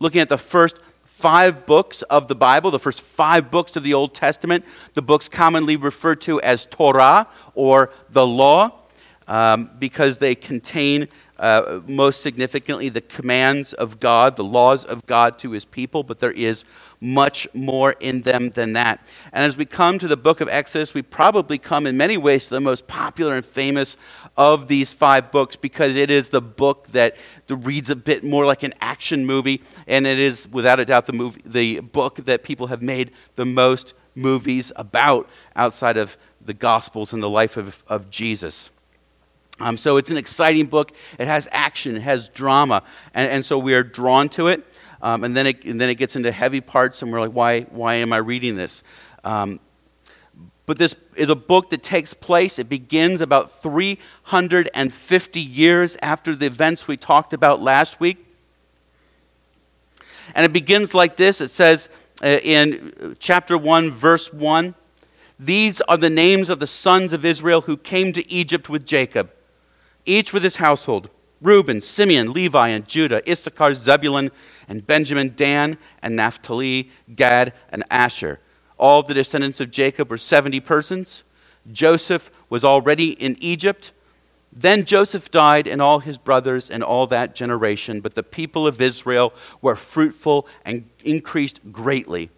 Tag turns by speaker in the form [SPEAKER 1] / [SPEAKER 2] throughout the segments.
[SPEAKER 1] looking at the first five books of the Bible, the first five books of the Old Testament, the books commonly referred to as Torah or the law, um, because they contain uh, most significantly the commands of God, the laws of God to his people, but there is much more in them than that. And as we come to the book of Exodus, we probably come in many ways to the most popular and famous of these five books because it is the book that reads a bit more like an action movie, and it is without a doubt the, movie, the book that people have made the most movies about outside of the Gospels and the life of, of Jesus. Um, so it's an exciting book. It has action, it has drama, and, and so we are drawn to it. Um, and, then it and then it gets into heavy parts, and we're like, why, why am I reading this? Um, but this is a book that takes place, it begins about 350 years after the events we talked about last week. And it begins like this it says uh, in chapter 1, verse 1 These are the names of the sons of Israel who came to Egypt with Jacob each with his household Reuben, Simeon, Levi, and Judah, Issachar, Zebulun, and Benjamin, Dan, and Naphtali, Gad, and Asher. All the descendants of Jacob were 70 persons. Joseph was already in Egypt. Then Joseph died, and all his brothers, and all that generation. But the people of Israel were fruitful and increased greatly.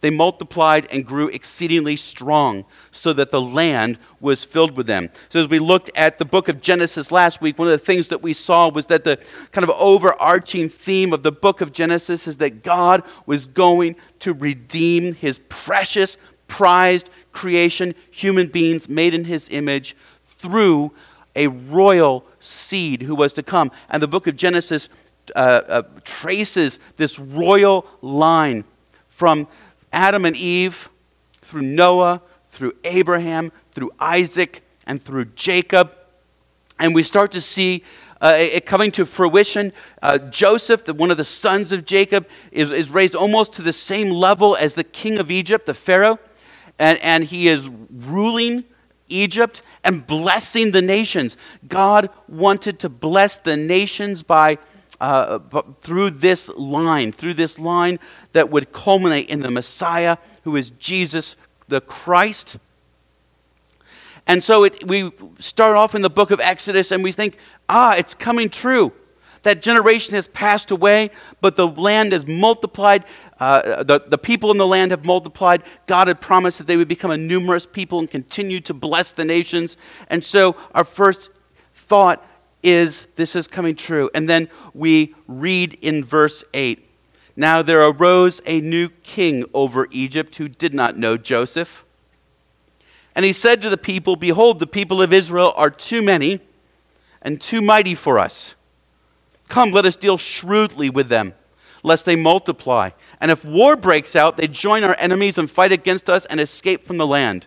[SPEAKER 1] They multiplied and grew exceedingly strong, so that the land was filled with them. So, as we looked at the book of Genesis last week, one of the things that we saw was that the kind of overarching theme of the book of Genesis is that God was going to redeem his precious, prized creation, human beings made in his image, through a royal seed who was to come. And the book of Genesis uh, uh, traces this royal line from Adam and Eve, through Noah, through Abraham, through Isaac, and through Jacob. And we start to see uh, it coming to fruition. Uh, Joseph, the, one of the sons of Jacob, is, is raised almost to the same level as the king of Egypt, the Pharaoh. And, and he is ruling Egypt and blessing the nations. God wanted to bless the nations by uh, through this line, through this line that would culminate in the Messiah, who is Jesus the Christ. And so it, we start off in the book of Exodus and we think, ah, it's coming true. That generation has passed away, but the land has multiplied. Uh, the, the people in the land have multiplied. God had promised that they would become a numerous people and continue to bless the nations. And so our first thought is this is coming true. And then we read in verse 8 Now there arose a new king over Egypt who did not know Joseph. And he said to the people, Behold, the people of Israel are too many and too mighty for us. Come, let us deal shrewdly with them, lest they multiply. And if war breaks out, they join our enemies and fight against us and escape from the land.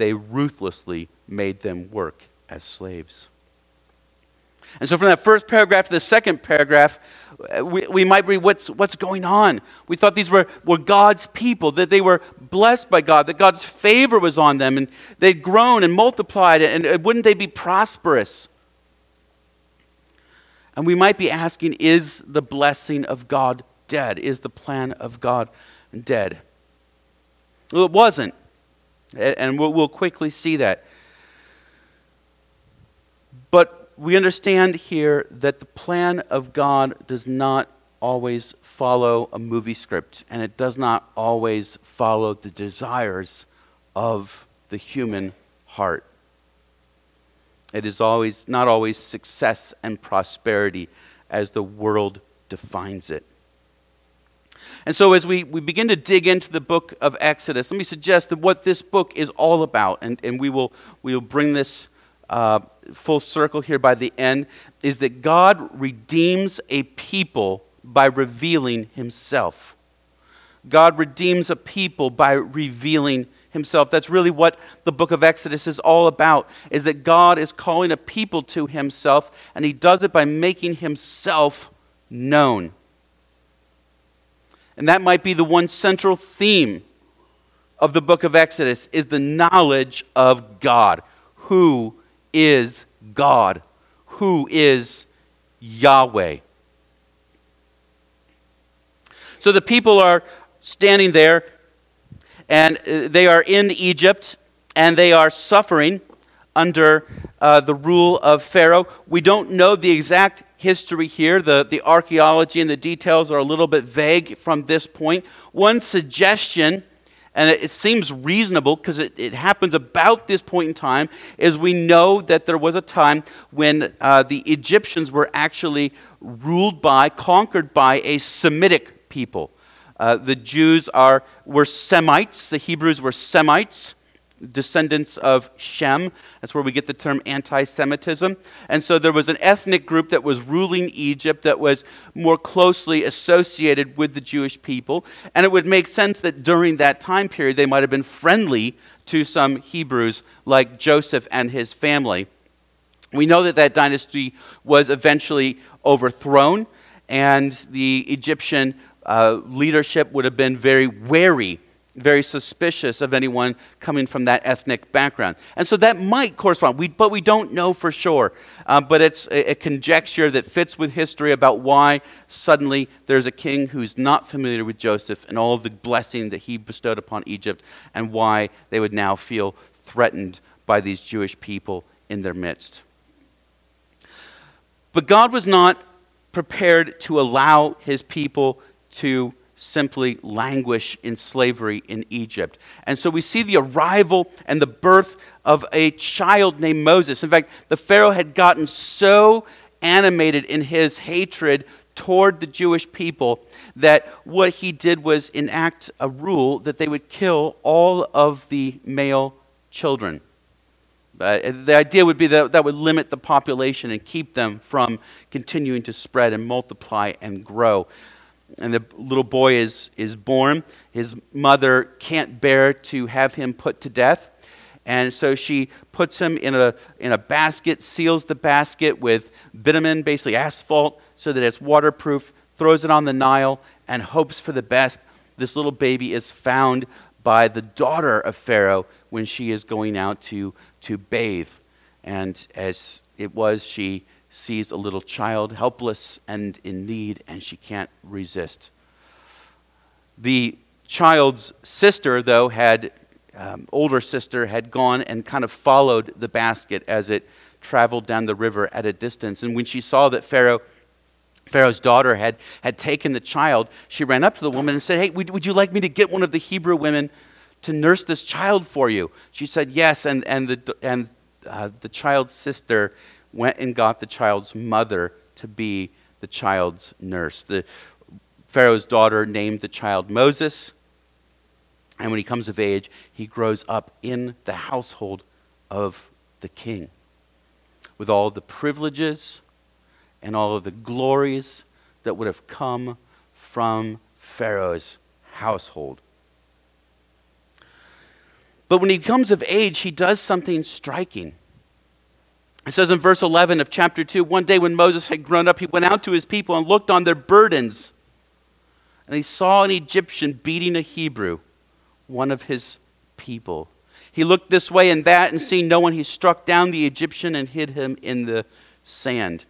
[SPEAKER 1] they ruthlessly made them work as slaves. And so, from that first paragraph to the second paragraph, uh, we, we might read what's, what's going on. We thought these were, were God's people, that they were blessed by God, that God's favor was on them, and they'd grown and multiplied, and, and wouldn't they be prosperous? And we might be asking is the blessing of God dead? Is the plan of God dead? Well, it wasn't. And we'll, quickly see that. But we understand here that the plan of God does not always follow a movie script, and it does not always follow the desires of the human heart. It is always not always success and prosperity as the world defines it. And so, as we, we begin to dig into the book of Exodus, let me suggest that what this book is all about, and, and we, will, we will bring this uh, full circle here by the end, is that God redeems a people by revealing himself. God redeems a people by revealing himself. That's really what the book of Exodus is all about is that God is calling a people to himself and he does it by making himself known. And that might be the one central theme of the book of Exodus is the knowledge of God. Who is God? Who is Yahweh? So the people are standing there and uh, they are in Egypt and they are suffering under uh, the rule of Pharaoh. We don't know the exact history here. The, the archaeology and the details are a little bit vague from this point. One suggestion, and it, it seems reasonable because it, it, happens about this point in time, is we know that there was a time when uh, the Egyptians were actually ruled by, conquered by a Semitic people. Uh, the Jews are, were Semites, the Hebrews were Semites, descendants of Shem. That's where we get the term anti Semitism. And so there was an ethnic group that was ruling Egypt that was more closely associated with the Jewish people. And it would make sense that during that time period they might have been friendly to some Hebrews like Joseph and his family. We know that that dynasty was eventually overthrown, and the Egyptian uh, leadership would have been very wary, very suspicious of anyone coming from that ethnic background. And so that might correspond, we, but we don't know for sure. Uh, but it's a, a conjecture that fits with history about why suddenly there's a king who's not familiar with Joseph and all of the blessing that he bestowed upon Egypt, and why they would now feel threatened by these Jewish people in their midst. But God was not prepared to allow his people to simply languish in slavery in Egypt. And so we see the arrival and the birth of a child named Moses. In fact, the Pharaoh had gotten so animated in his hatred toward the Jewish people that what he did was enact a rule that they would kill all of the male children. Uh, the idea would be that that would limit the population and keep them from continuing to spread and multiply and grow and the little boy is, is born. His mother can't bear to have him put to death. And so she puts him in a, in a basket, seals the basket with bitumen, basically asphalt, so that it's waterproof, throws it on the Nile, and hopes for the best. This little baby is found by the daughter of Pharaoh when she is going out to, to bathe. And as it was, she sees a little child helpless and in need, and she can't resist. The child's sister, though, had, um, older sister, had gone and kind of followed the basket as it traveled down the river at a distance. And when she saw that Pharaoh, Pharaoh's daughter had, had taken the child, she ran up to the woman and said, Hey, would, would you like me to get one of the Hebrew women to nurse this child for you? She said, Yes. And, and, the, and uh, the child's sister went and got the child's mother to be the child's nurse. The Pharaoh's daughter named the child Moses. And when he comes of age, he grows up in the household of the king with all the privileges and all of the glories that would have come from Pharaoh's household. But when he comes of age, he does something striking. It says in verse 11 of chapter 2 One day when Moses had grown up, he went out to his people and looked on their burdens. And he saw an Egyptian beating a Hebrew, one of his people. He looked this way and that, and seeing no one, he struck down the Egyptian and hid him in the sand.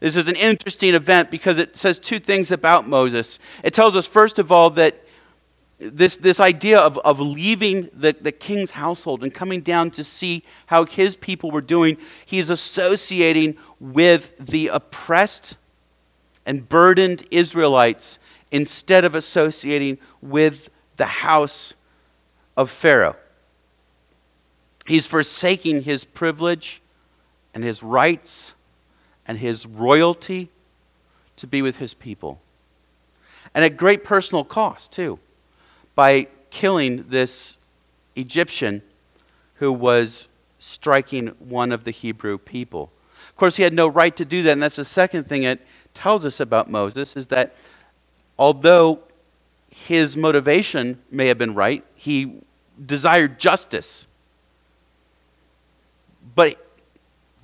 [SPEAKER 1] This is an interesting event because it says two things about Moses. It tells us, first of all, that this, this idea of, of leaving the, the king's household and coming down to see how his people were doing, he's associating with the oppressed and burdened Israelites instead of associating with the house of Pharaoh. He's forsaking his privilege and his rights and his royalty to be with his people. And at great personal cost, too by killing this Egyptian who was striking one of the Hebrew people. Of course, he had no right to do that, and that's the second thing it tells us about Moses is that although his motivation may have been right, he desired justice. But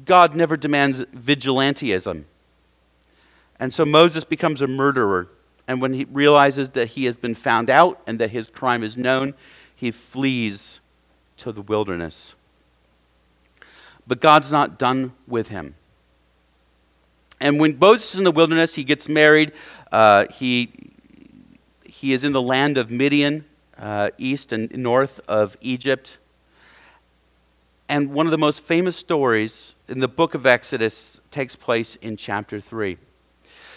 [SPEAKER 1] God never demands vigilantism. And so Moses becomes a murderer. And when he realizes that he has been found out and that his crime is known, he flees to the wilderness. But God's not done with him. And when Moses is in the wilderness, he gets married. Uh, he, he is in the land of Midian, uh, east and north of Egypt. And one of the most famous stories in the book of Exodus takes place in chapter 3.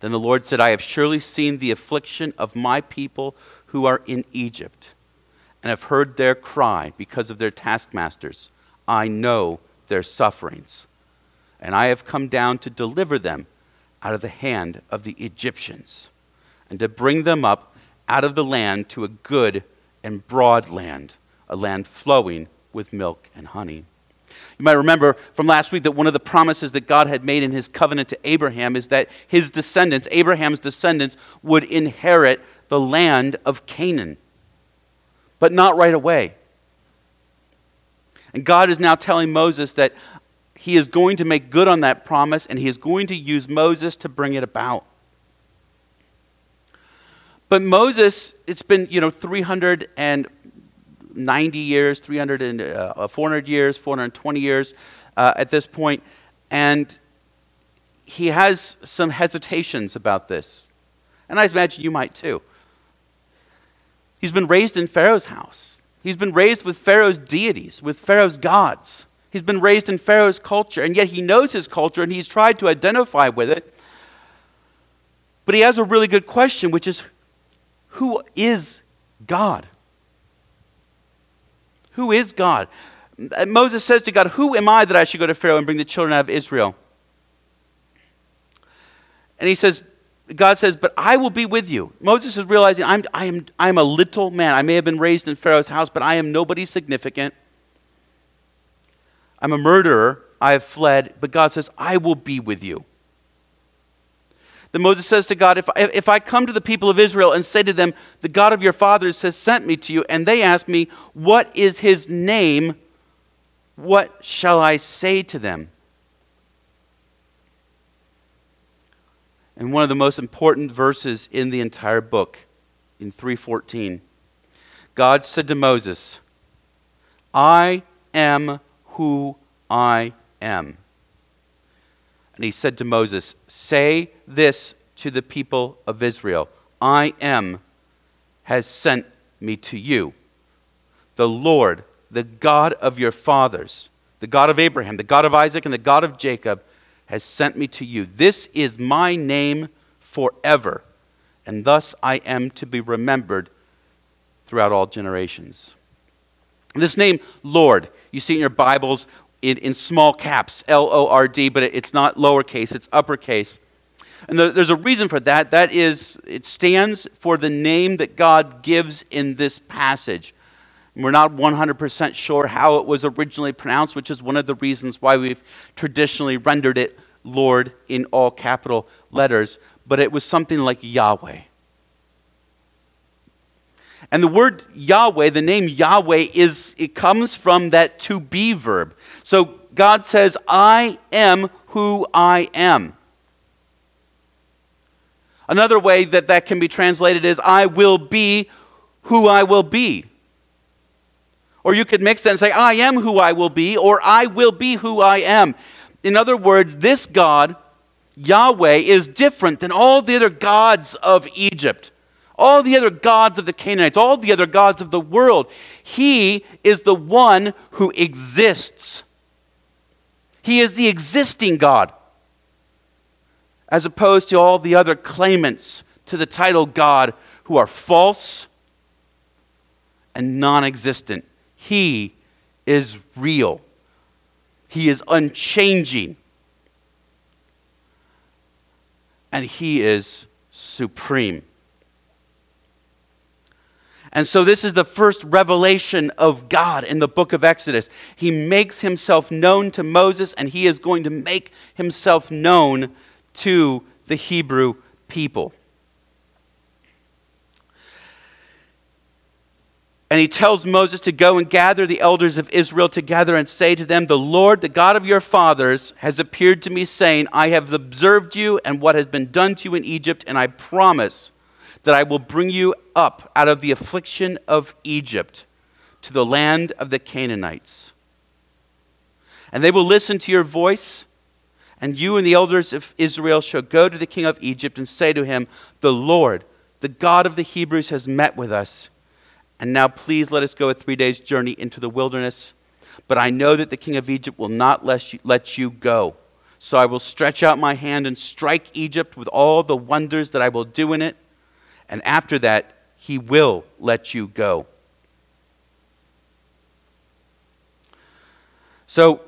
[SPEAKER 1] Then the Lord said, I have surely seen the affliction of my people who are in Egypt, and have heard their cry because of their taskmasters. I know their sufferings. And I have come down to deliver them out of the hand of the Egyptians, and to bring them up out of the land to a good and broad land, a land flowing with milk and honey. You might remember from last week that one of the promises that God had made in his covenant to Abraham is that his descendants, Abraham's descendants, would inherit the land of Canaan. But not right away. And God is now telling Moses that he is going to make good on that promise and he is going to use Moses to bring it about. But Moses, it's been, you know, 390 years, 300 and, uh, 400 years, 420 years uh, at this point, and he has some hesitations about this. And I imagine you might too. He's been raised in Pharaoh's house. He's been raised with Pharaoh's deities, with Pharaoh's gods. He's been raised in Pharaoh's culture, and yet he knows his culture and he's tried to identify with it. But he has a really good question, which is who is God? Who is God? Moses says to God, Who am I that I should go to Pharaoh and bring the children out of Israel? And he says, God says, But I will be with you. Moses is realizing, I'm, I, am, I am a little man. I may have been raised in Pharaoh's house, but I am nobody significant. I'm a murderer. I have fled. But God says, I will be with you. Then Moses says to God, if, if I come to the people of Israel and say to them, The God of your fathers has sent me to you, and they ask me, What is his name? What shall I say to them? and one of the most important verses in the entire book in 314 god said to moses i am who i am and he said to moses say this to the people of israel i am has sent me to you the lord the god of your fathers the god of abraham the god of isaac and the god of jacob has sent me to you. This is my name forever, and thus I am to be remembered throughout all generations. This name, Lord, you see in your Bibles in, in small caps, L O R D, but it's not lowercase, it's uppercase. And the, there's a reason for that. That is, it stands for the name that God gives in this passage. We're not 100% sure how it was originally pronounced, which is one of the reasons why we've traditionally rendered it Lord in all capital letters, but it was something like Yahweh. And the word Yahweh, the name Yahweh, is it comes from that to be verb. So God says, I am who I am. Another way that that can be translated is, I will be who I will be. Or you could mix that and say, I am who I will be, or I will be who I am. In other words, this God, Yahweh, is different than all the other gods of Egypt, all the other gods of the Canaanites, all the other gods of the world. He is the one who exists. He is the existing God, as opposed to all the other claimants to the title God who are false and non existent. He is real, He is unchanging, and He is supreme. And so, this is the first revelation of God in the book of Exodus. He makes himself known to Moses, and he is going to make himself known to the Hebrew people. And he tells Moses to go and gather the elders of Israel together and say to them, The Lord, the God of your fathers, has appeared to me, saying, I have observed you and what has been done to you in Egypt, and I promise that I will bring you up out of the affliction of Egypt to the land of the Canaanites. And they will listen to your voice, and you and the elders of Israel shall go to the king of Egypt and say to him, The Lord, the God of the Hebrews, has met with us and now please let us go a three days' journey into the wilderness. But I know that the king of Egypt will not let you, go. So I will stretch out my hand and strike Egypt with all the wonders that I will do in it. And after that, he will let you go. So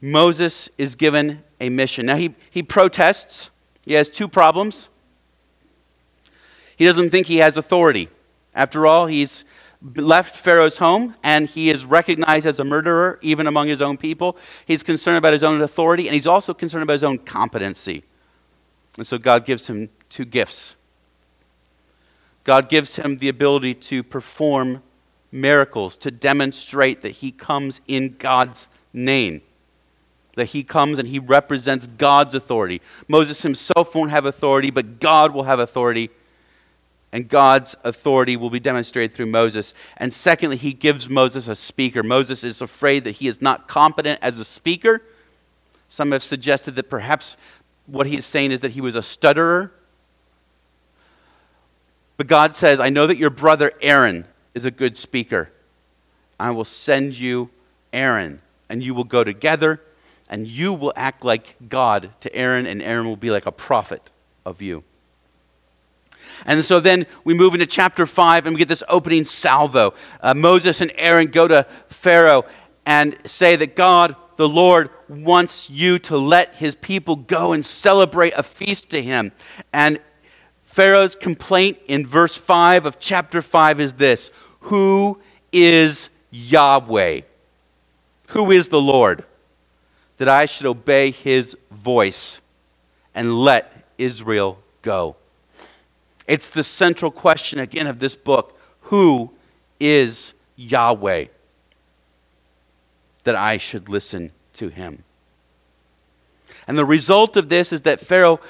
[SPEAKER 1] Moses is given a mission. Now he, he protests. He has two problems. He doesn't think he has authority. After all, he's left Pharaoh's home and he is recognized as a murderer even among his own people. He's concerned about his own authority and he's also concerned about his own competency. And so God gives him two gifts. God gives him the ability to perform miracles, to demonstrate that he comes in God's name. That he comes and he represents God's authority. Moses himself won't have authority, but God will have authority and God's authority will be demonstrated through Moses. And secondly, he gives Moses a speaker. Moses is afraid that he is not competent as a speaker. Some have suggested that perhaps what he is saying is that he was a stutterer. But God says, I know that your brother Aaron is a good speaker. I will send you Aaron, and you will go together, and you will act like God to Aaron, and Aaron will be like a prophet of you. And so then we move into chapter 5 and we get this opening salvo. Uh, Moses and Aaron go to Pharaoh and say that God, the Lord, wants you to let his people go and celebrate a feast to him. And Pharaoh's complaint in verse 5 of chapter 5 is this Who is Yahweh? Who is the Lord? That I should obey his voice and let Israel go. It's the central question, again, of this book Who is Yahweh? That I should listen to him. And the result of this is that Pharaoh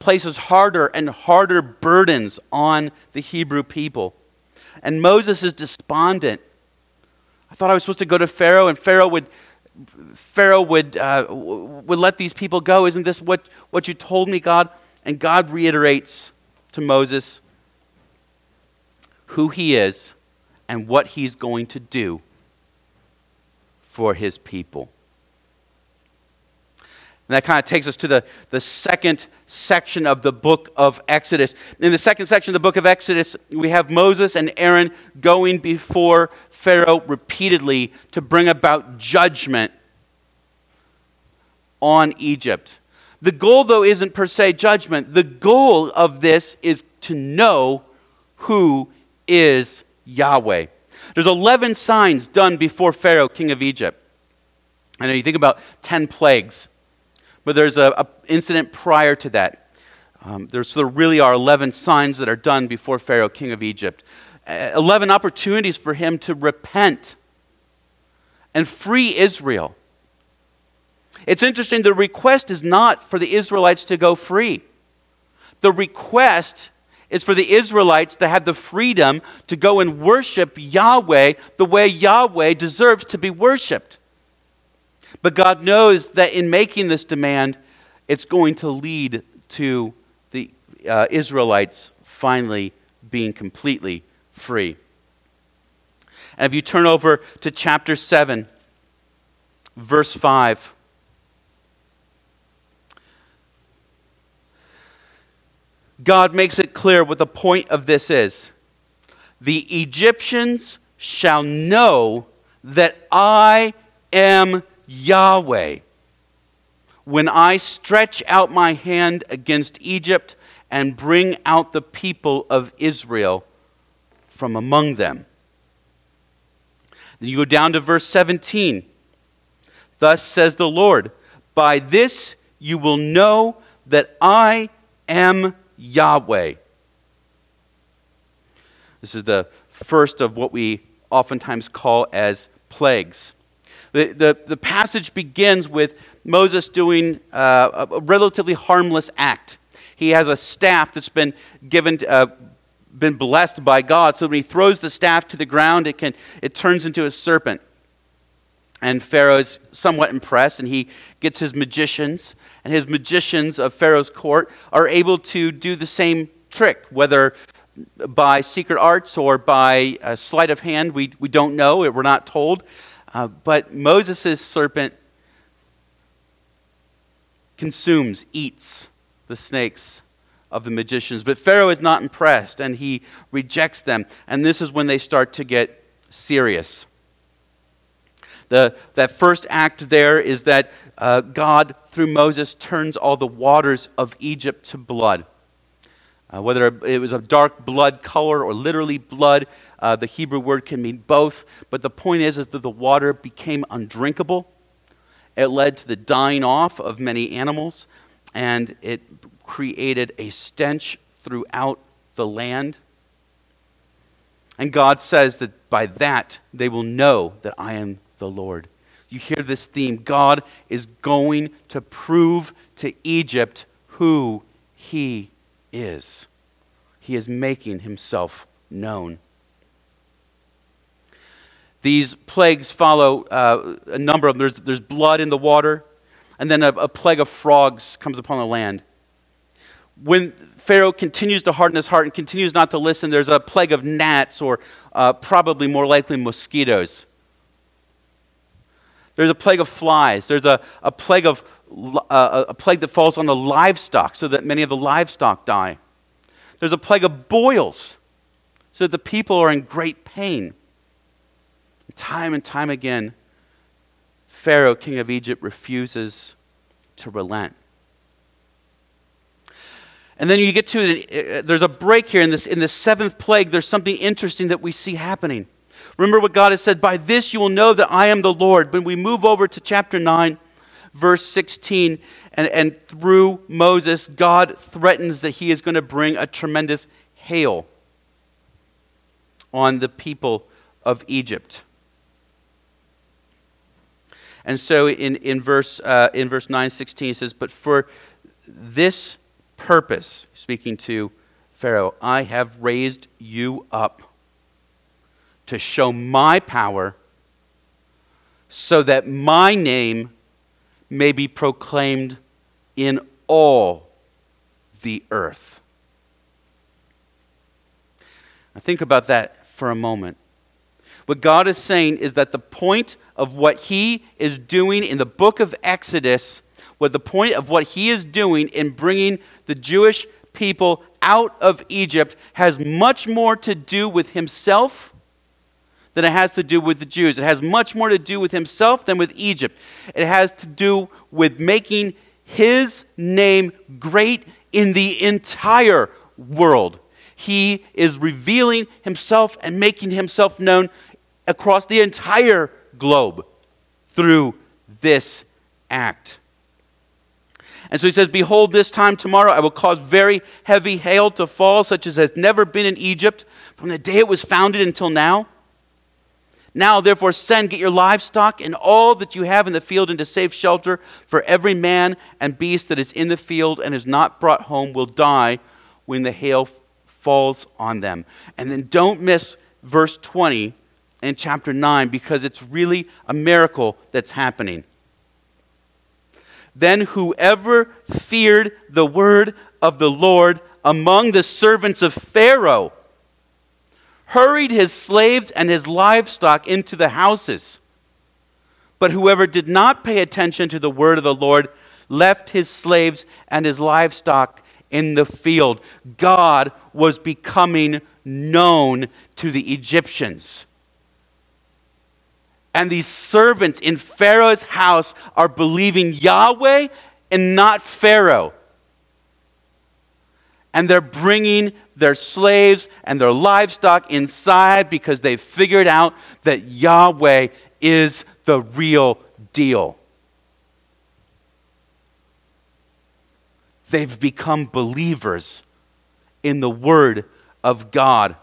[SPEAKER 1] places harder and harder burdens on the Hebrew people. And Moses is despondent. I thought I was supposed to go to Pharaoh, and Pharaoh would, Pharaoh would, uh, would let these people go. Isn't this what, what you told me, God? And God reiterates to Moses who he is and what he's going to do for his people. And that kind of takes us to the, the second section of the book of Exodus. In the second section of the book of Exodus, we have Moses and Aaron going before Pharaoh repeatedly to bring about judgment on Egypt. The goal, though, isn't per se judgment. The goal of this is to know who is Yahweh. There's 11 signs done before Pharaoh, king of Egypt. I know you think about 10 plagues, but there's an incident prior to that. Um, so there really are 11 signs that are done before Pharaoh, king of Egypt. Uh, 11 opportunities for him to repent and free Israel. It's interesting, the request is not for the Israelites to go free. The request is for the Israelites to have the freedom to go and worship Yahweh the way Yahweh deserves to be worshiped. But God knows that in making this demand, it's going to lead to the uh, Israelites finally being completely free. And if you turn over to chapter 7, verse 5. God makes it clear what the point of this is. The Egyptians shall know that I am Yahweh when I stretch out my hand against Egypt and bring out the people of Israel from among them. Then you go down to verse 17. Thus says the Lord, By this you will know that I am Yahweh. This is the first of what we oftentimes call as plagues. The, the, the passage begins with Moses doing uh, a, relatively harmless act. He has a staff that's been given, uh, been blessed by God, so when he throws the staff to the ground, it, can, it turns into a serpent. And Pharaoh is somewhat impressed, and he gets his magicians. And his magicians of Pharaoh's court are able to do the same trick, whether by secret arts or by a sleight of hand. We, we don't know, we're not told. Uh, but Moses' serpent consumes, eats the snakes of the magicians. But Pharaoh is not impressed, and he rejects them. And this is when they start to get serious. The, that first act there is that uh, God, through Moses, turns all the waters of Egypt to blood. Uh, whether it was a dark blood color or literally blood, uh, the Hebrew word can mean both. But the point is, is that the water became undrinkable. It led to the dying off of many animals, and it created a stench throughout the land. And God says that by that they will know that I am the Lord. You hear this theme. God is going to prove to Egypt who he is. He is making himself known. These plagues follow uh, a number of them. There's, there's blood in the water, and then a, a plague of frogs comes upon the land. When Pharaoh continues to harden his heart and continues not to listen, there's a plague of gnats, or uh, probably more likely mosquitoes. There's a plague of flies. There's a, a, plague of, uh, a plague that falls on the livestock so that many of the livestock die. There's a plague of boils so that the people are in great pain. Time and time again, Pharaoh, king of Egypt, refuses to relent. And then you get to, uh, there's a break here in this, in the seventh plague. There's something interesting that we see happening. Remember what God has said, by this you will know that I am the Lord. When we move over to chapter 9, verse 16, and, and through Moses, God threatens that he is going to bring a tremendous hail on the people of Egypt. And so in, in, verse, uh, in verse 9, 16, it says, But for this purpose, speaking to Pharaoh, I have raised you up to show my power so that my name may be proclaimed in all the earth. Now, think about that for a moment. What God is saying is that the point of what He is doing in the book of Exodus, what the point of what He is doing in bringing the Jewish people out of Egypt, has much more to do with Himself than it has to do with the Jews. It has much more to do with himself than with Egypt. It has to do with making his name great in the entire world. He is revealing himself and making himself known across the entire globe through this act. And so he says, Behold, this time tomorrow I will cause very heavy hail to fall, such as has never been in Egypt from the day it was founded until now. Now, therefore, send, get your livestock and all that you have in the field into safe shelter, for every man and beast that is in the field and is not brought home will die when the hail falls on them. And then don't miss verse 20 in chapter 9 because it's really a miracle that's happening. Then whoever feared the word of the Lord among the servants of Pharaoh hurried his slaves and his livestock into the houses. But whoever did not pay attention to the word of the Lord left his slaves and his livestock in the field. God was becoming known to the Egyptians. And these servants in Pharaoh's house are believing Yahweh and not Pharaoh. And they're bringing their slaves and their livestock inside because they've figured out that Yahweh is the real deal. They've become believers in the Word of God.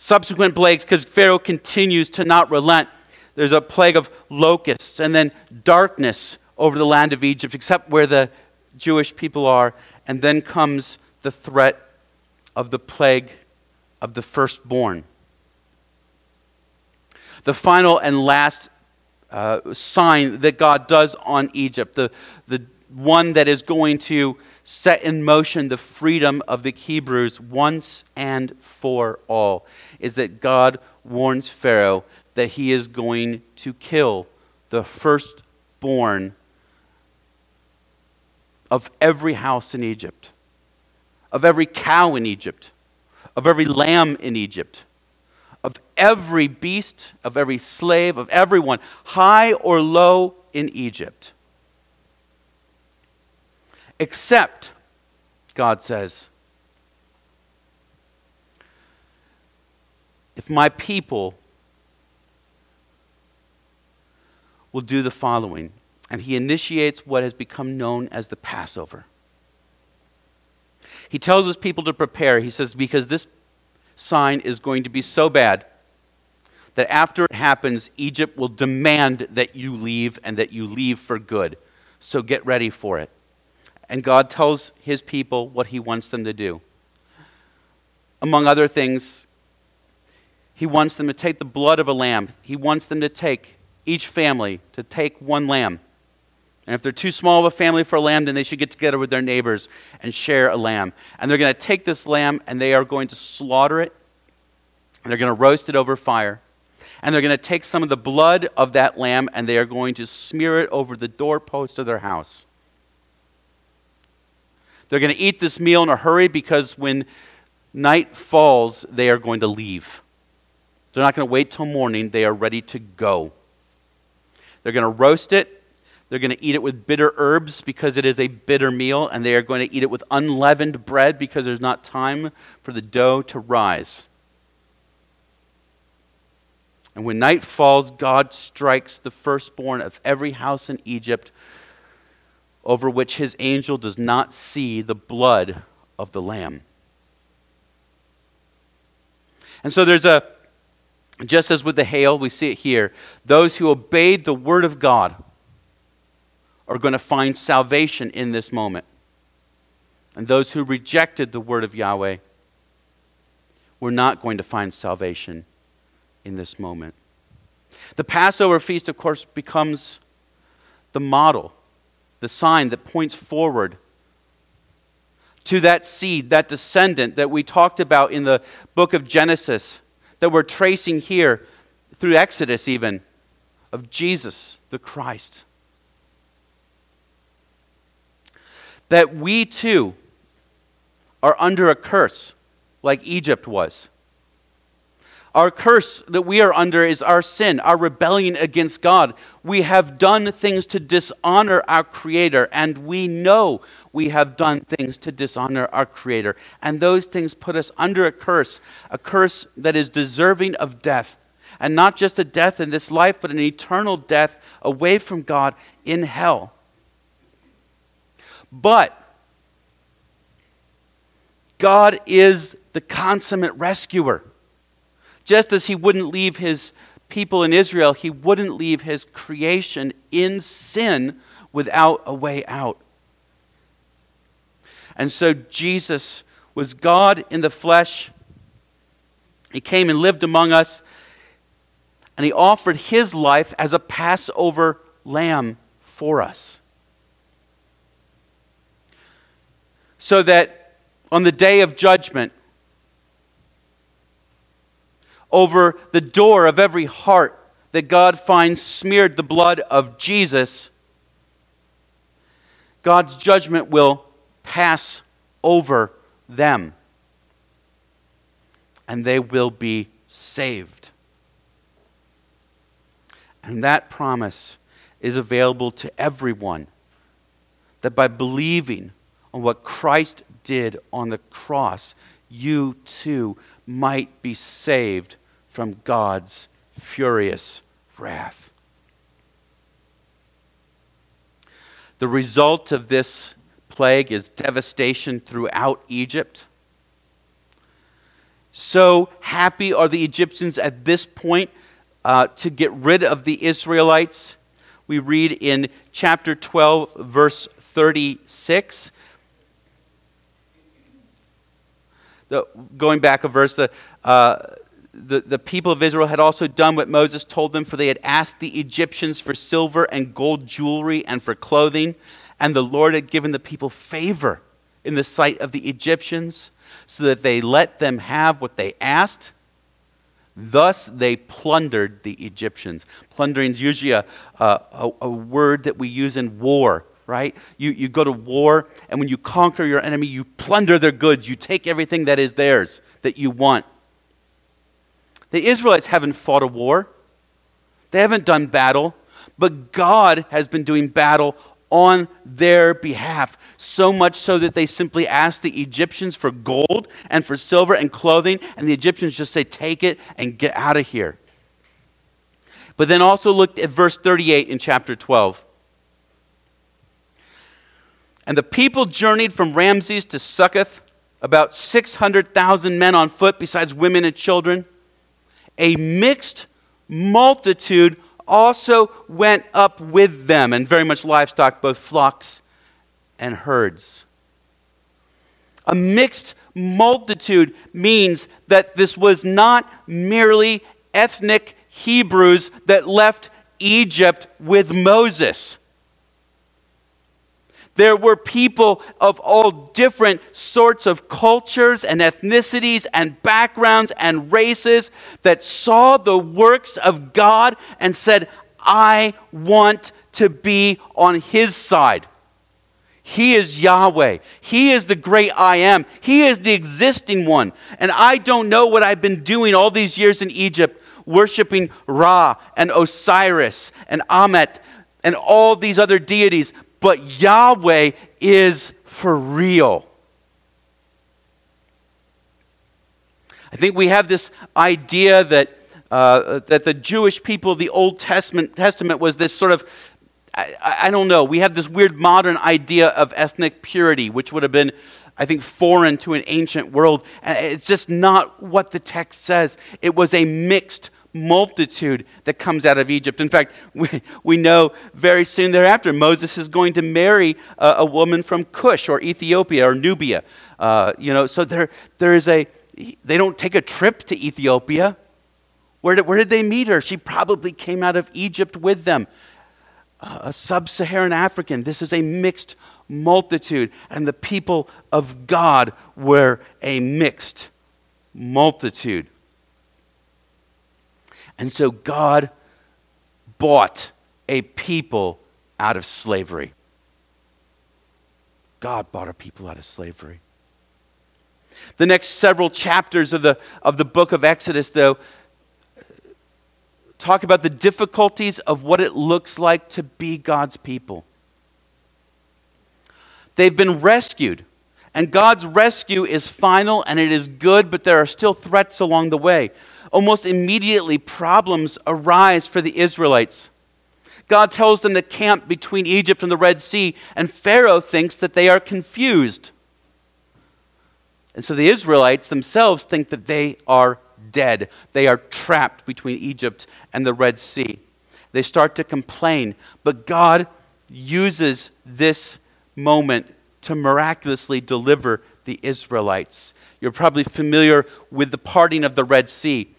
[SPEAKER 1] Subsequent plagues, because Pharaoh continues to not relent, there's a plague of locusts and then darkness over the land of Egypt, except where the Jewish people are. And then comes the threat of the plague of the firstborn. The final and last uh, sign that God does on Egypt, the, the one that is going to set in motion the freedom of the Hebrews once and for all, is that God warns Pharaoh that he is going to kill the firstborn of every house in Egypt, of every cow in Egypt, of every lamb in Egypt, of every beast, of every slave, of everyone, high or low in Egypt. Except, God says, if my people will do the following and he initiates what has become known as the Passover. He tells his people to prepare. He says, because this sign is going to be so bad that after it happens, Egypt will demand that you leave and that you leave for good. So get ready for it. And God tells his people what he wants them to do. Among other things, he wants them to take the blood of a lamb. He wants them to take, each family, to take one lamb and if they're too small of a family for a lamb, then they should get together with their neighbors and share a lamb. And they're going to take this lamb and they are going to slaughter it. They're going to roast it over fire. And they're going to take some of the blood of that lamb and they are going to smear it over the doorpost of their house. They're going to eat this meal in a hurry because when night falls, they are going to leave. They're not going to wait till morning. They are ready to go. They're going to roast it they're going to eat it with bitter herbs because it is a bitter meal, and they are going to eat it with unleavened bread because there's not time for the dough to rise. And when night falls, God strikes the firstborn of every house in Egypt over which his angel does not see the blood of the lamb. And so there's a, just as with the hail, we see it here, those who obeyed the word of God are going to find salvation in this moment. And those who rejected the word of Yahweh were not going to find salvation in this moment. The Passover feast, of course, becomes the model, the sign that points forward to that seed, that descendant that we talked about in the book of Genesis, that we're tracing here through Exodus, even, of Jesus, the Christ. that we too are under a curse like Egypt was. Our curse that we are under is our sin, our rebellion against God. We have done things to dishonor our Creator, and we know we have done things to dishonor our Creator. And those things put us under a curse, a curse that is deserving of death. And not just a death in this life, but an eternal death away from God in hell. But God is the consummate rescuer. Just as he wouldn't leave his people in Israel, he wouldn't leave his creation in sin without a way out. And so Jesus was God in the flesh. He came and lived among us, and he offered his life as a Passover lamb for us. So that on the day of judgment, over the door of every heart that God finds smeared the blood of Jesus, God's judgment will pass over them, and they will be saved. And that promise is available to everyone that by believing on what Christ did on the cross, you too might be saved from God's furious wrath. The result of this plague is devastation throughout Egypt. So happy are the Egyptians at this point uh, to get rid of the Israelites. We read in chapter 12, verse 36. The, going back a verse, the, uh, the, the people of Israel had also done what Moses told them, for they had asked the Egyptians for silver and gold jewelry and for clothing and the Lord had given the people favor in the sight of the Egyptians, so that they let them have what they asked. Thus they plundered the Egyptians. Plundering is usually a, a, a, word that we use in war, right? You, you go to war, and when you conquer your enemy, you plunder their goods. You take everything that is theirs that you want. The Israelites haven't fought a war, they haven't done battle, but God has been doing battle on their behalf. So much so that they simply ask the Egyptians for gold and for silver and clothing, and the Egyptians just say, Take it and get out of here. But then also look at verse 38 in chapter 12. And the people journeyed from Ramses to Succoth, about 600,000 men on foot, besides women and children. A mixed multitude also went up with them, and very much livestock, both flocks and herds. A mixed multitude means that this was not merely ethnic Hebrews that left Egypt with Moses. There were people of all different sorts of cultures and ethnicities and backgrounds and races that saw the works of God and said, I want to be on his side. He is Yahweh. He is the great I am. He is the existing one. And I don't know what I've been doing all these years in Egypt, worshiping Ra and Osiris and Amet and all these other deities, but Yahweh is for real. I think we have this idea that, uh, that the Jewish people of the Old Testament, Testament was this sort of, I, I don't know, we have this weird modern idea of ethnic purity, which would have been, I think, foreign to an ancient world. It's just not what the text says. It was a mixed multitude that comes out of Egypt. In fact, we, we know very soon thereafter, Moses is going to marry a, a woman from Cush or Ethiopia or Nubia. Uh, you know, so there, there is a, they don't take a trip to Ethiopia. Where did, where did they meet her? She probably came out of Egypt with them. Uh, a sub Saharan African. This is a mixed multitude, and the people of God were a mixed multitude. And so God bought a people out of slavery. God bought a people out of slavery. The next several chapters of the, of the book of Exodus, though, talk about the difficulties of what it looks like to be God's people. They've been rescued, and God's rescue is final and it is good, but there are still threats along the way almost immediately problems arise for the Israelites. God tells them to camp between Egypt and the Red Sea, and Pharaoh thinks that they are confused. And so the Israelites themselves think that they are dead. They are trapped between Egypt and the Red Sea. They start to complain, but God uses this moment to miraculously deliver the Israelites. You're probably familiar with the parting of the Red Sea.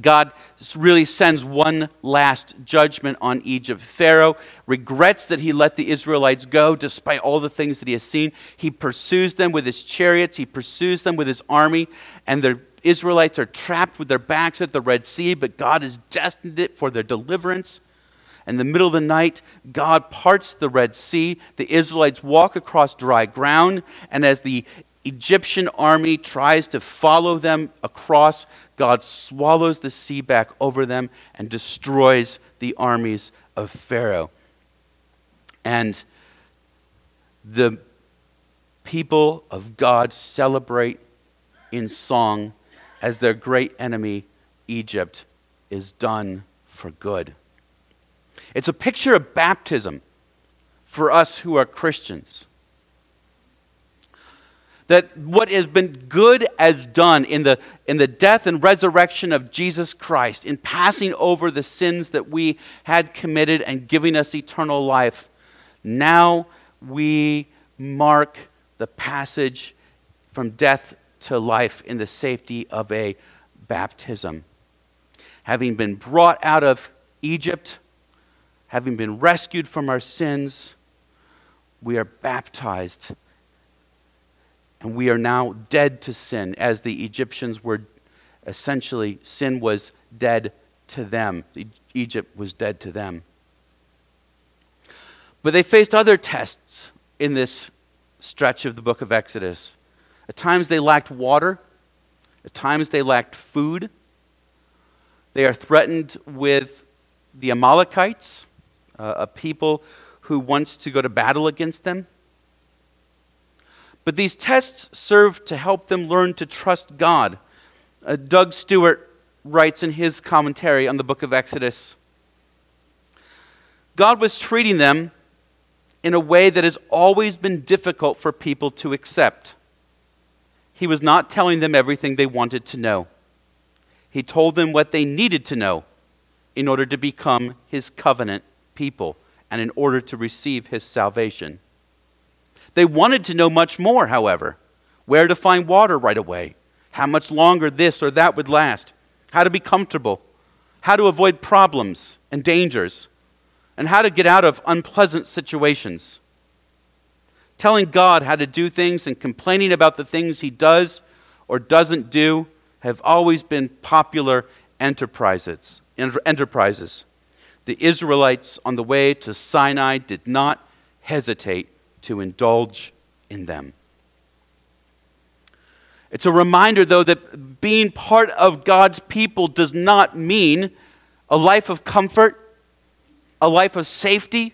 [SPEAKER 1] God really sends one last judgment on Egypt. Pharaoh regrets that he let the Israelites go despite all the things that he has seen. He pursues them with his chariots, he pursues them with his army, and the Israelites are trapped with their backs at the Red Sea, but God has destined it for their deliverance. In the middle of the night, God parts the Red Sea. The Israelites walk across dry ground, and as the Egyptian army tries to follow them across, God swallows the sea back over them and destroys the armies of Pharaoh. And the people of God celebrate in song as their great enemy, Egypt, is done for good. It's a picture of baptism for us who are Christians. That what has been good as done in the, in the death and resurrection of Jesus Christ, in passing over the sins that we had committed and giving us eternal life, now we mark the passage from death to life in the safety of a baptism. Having been brought out of Egypt, having been rescued from our sins, we are baptized. And we are now dead to sin, as the Egyptians were essentially, sin was dead to them. Egypt was dead to them. But they faced other tests in this stretch of the book of Exodus. At times they lacked water, at times they lacked food. They are threatened with the Amalekites, uh, a people who wants to go to battle against them. But these tests serve to help them learn to trust God. Uh, Doug Stuart writes in his commentary on the book of Exodus God was treating them in a way that has always been difficult for people to accept. He was not telling them everything they wanted to know. He told them what they needed to know in order to become his covenant people and in order to receive his salvation. They wanted to know much more, however where to find water right away, how much longer this or that would last, how to be comfortable, how to avoid problems and dangers, and how to get out of unpleasant situations. Telling God how to do things and complaining about the things he does or doesn't do have always been popular enterprises. enterprises. The Israelites on the way to Sinai did not hesitate to indulge in them. It's a reminder, though, that being part of God's people does not mean a life of comfort, a life of safety,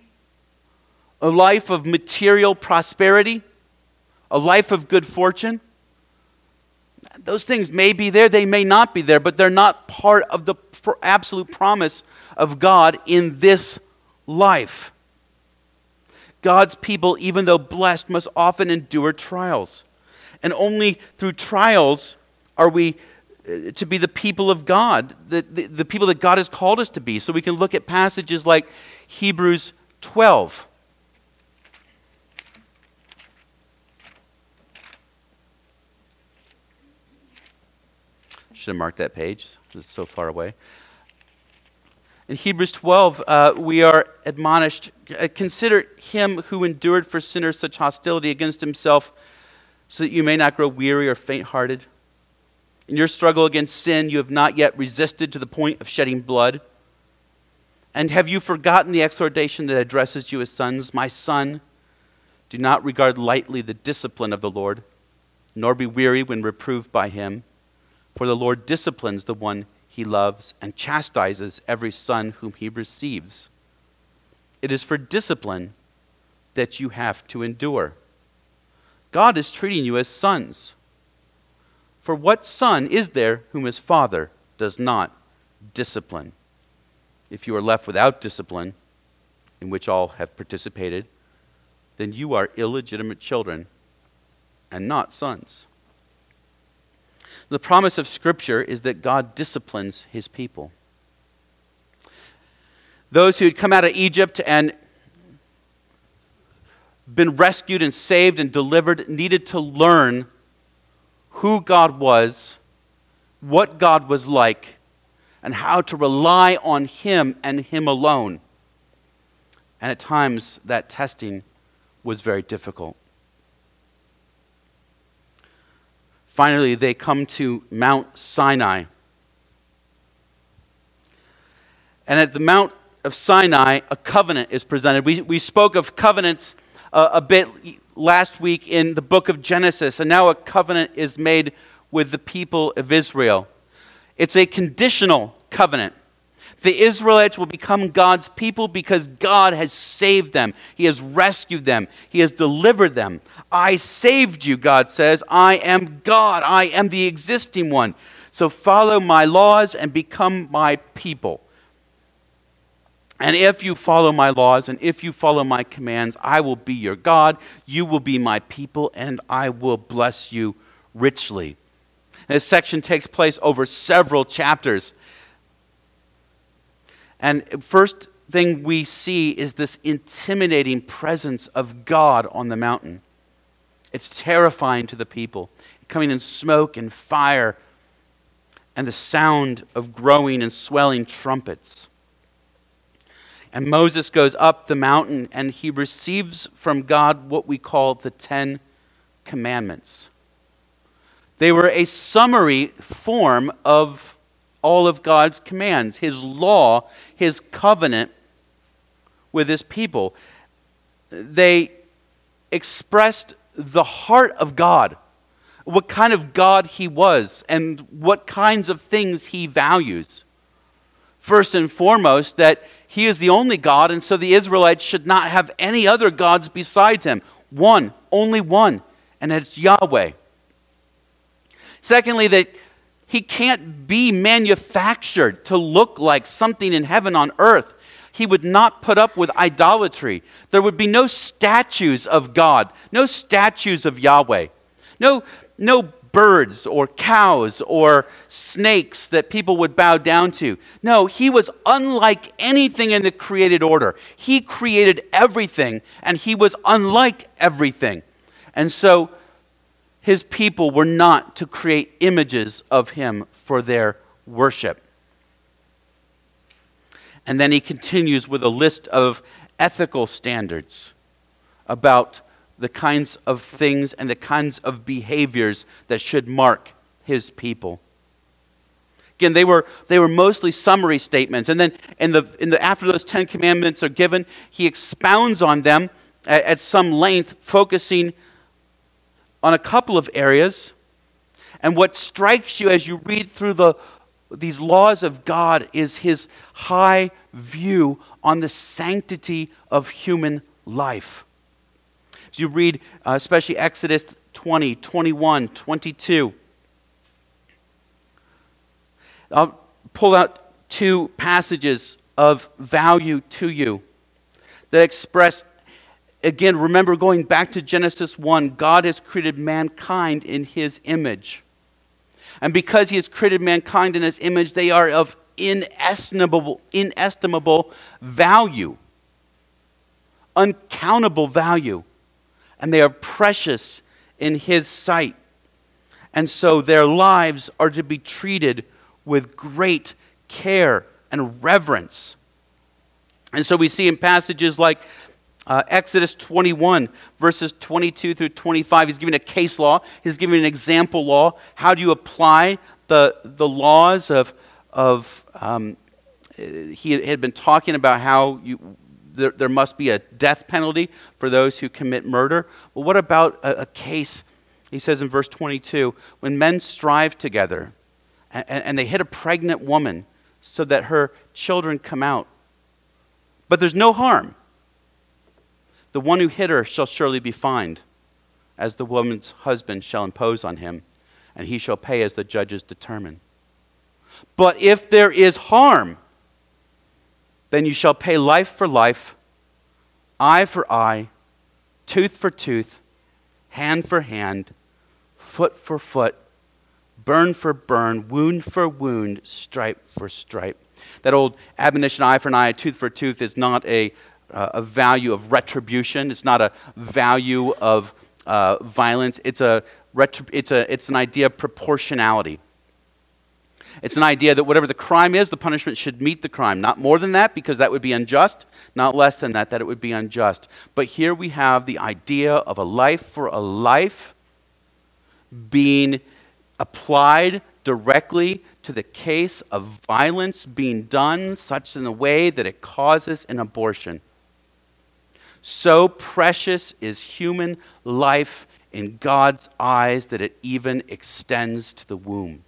[SPEAKER 1] a life of material prosperity, a life of good fortune. Those things may be there, they may not be there, but they're not part of the absolute promise of God in this life. God's people, even though blessed, must often endure trials. And only through trials are we uh, to be the people of God, the, the, the, people that God has called us to be. So we can look at passages like Hebrews 12. Should have marked that page, it's so far away. In Hebrews 12, uh, we are admonished consider him who endured for sinners such hostility against himself, so that you may not grow weary or faint hearted. In your struggle against sin, you have not yet resisted to the point of shedding blood. And have you forgotten the exhortation that addresses you as sons? My son, do not regard lightly the discipline of the Lord, nor be weary when reproved by him, for the Lord disciplines the one he loves and chastises every son whom he receives. It is for discipline that you have to endure. God is treating you as sons. For what son is there whom his father does not discipline? If you are left without discipline, in which all have participated, then you are illegitimate children and not sons. The promise of Scripture is that God disciplines his people. Those who had come out of Egypt and been rescued and saved and delivered needed to learn who God was, what God was like, and how to rely on Him and Him alone. And at times, that testing was very difficult. Finally, they come to Mount Sinai. And at the Mount of Sinai, a covenant is presented. We, we spoke of covenants uh, a bit last week in the book of Genesis, and now a covenant is made with the people of Israel. It's a conditional covenant. The Israelites will become God's people because God has saved them. He has rescued them. He has delivered them. I saved you, God says. I am God. I am the existing one. So follow my laws and become my people. And if you follow my laws and if you follow my commands, I will be your God. You will be my people, and I will bless you richly. This section takes place over several chapters. And first thing we see is this intimidating presence of God on the mountain. It's terrifying to the people, coming in smoke and fire and the sound of growing and swelling trumpets. And Moses goes up the mountain and he receives from God what we call the Ten Commandments. They were a summary form of all of God's commands, His law, His covenant with His people. They expressed the heart of God, what kind of God He was, and what kinds of things He values. First and foremost, that He is the only God, and so the Israelites should not have any other gods besides Him. One, only one, and it's Yahweh. Secondly, that he can't be manufactured to look like something in heaven on earth. He would not put up with idolatry. There would be no statues of God, no statues of Yahweh, no, no birds or cows or snakes that people would bow down to. No, he was unlike anything in the created order. He created everything, and he was unlike everything. And so his people were not to create images of him for their worship. And then he continues with a list of ethical standards about the kinds of things and the kinds of behaviors that should mark his people. Again, they were, they were mostly summary statements. And then in the, in the, after those Ten Commandments are given, he expounds on them at, at some length, focusing on a couple of areas. And what strikes you as you read through the, these laws of God is his high view on the sanctity of human life. As you read, uh, especially Exodus 20, 21, 22, I'll pull out two passages of value to you that express again, remember going back to Genesis 1, God has created mankind in his image. And because he has created mankind in his image, they are of inestimable, inestimable value, uncountable value. And they are precious in his sight. And so their lives are to be treated with great care and reverence. And so we see in passages like uh, Exodus 21, verses 22 through 25, he's giving a case law. He's giving an example law. How do you apply the, the laws of, of um, he had been talking about how you, there, there, must be a death penalty for those who commit murder. Well, what about a, a case? He says in verse 22 when men strive together and, and they hit a pregnant woman so that her children come out, but there's no harm. The one who hit her shall surely be fined, as the woman's husband shall impose on him, and he shall pay as the judges determine. But if there is harm, then you shall pay life for life, eye for eye, tooth for tooth, hand for hand, foot for foot, burn for burn, wound for wound, stripe for stripe. That old admonition, eye for an eye, tooth for tooth, is not a uh, a value of retribution. It's not a value of uh, violence. It's, a retri- it's, a, it's an idea of proportionality. It's an idea that whatever the crime is, the punishment should meet the crime. Not more than that, because that would be unjust. Not less than that, that it would be unjust. But here we have the idea of a life for a life being applied directly to the case of violence being done such in a way that it causes an abortion. So precious is human life in God's eyes that it even extends to the womb.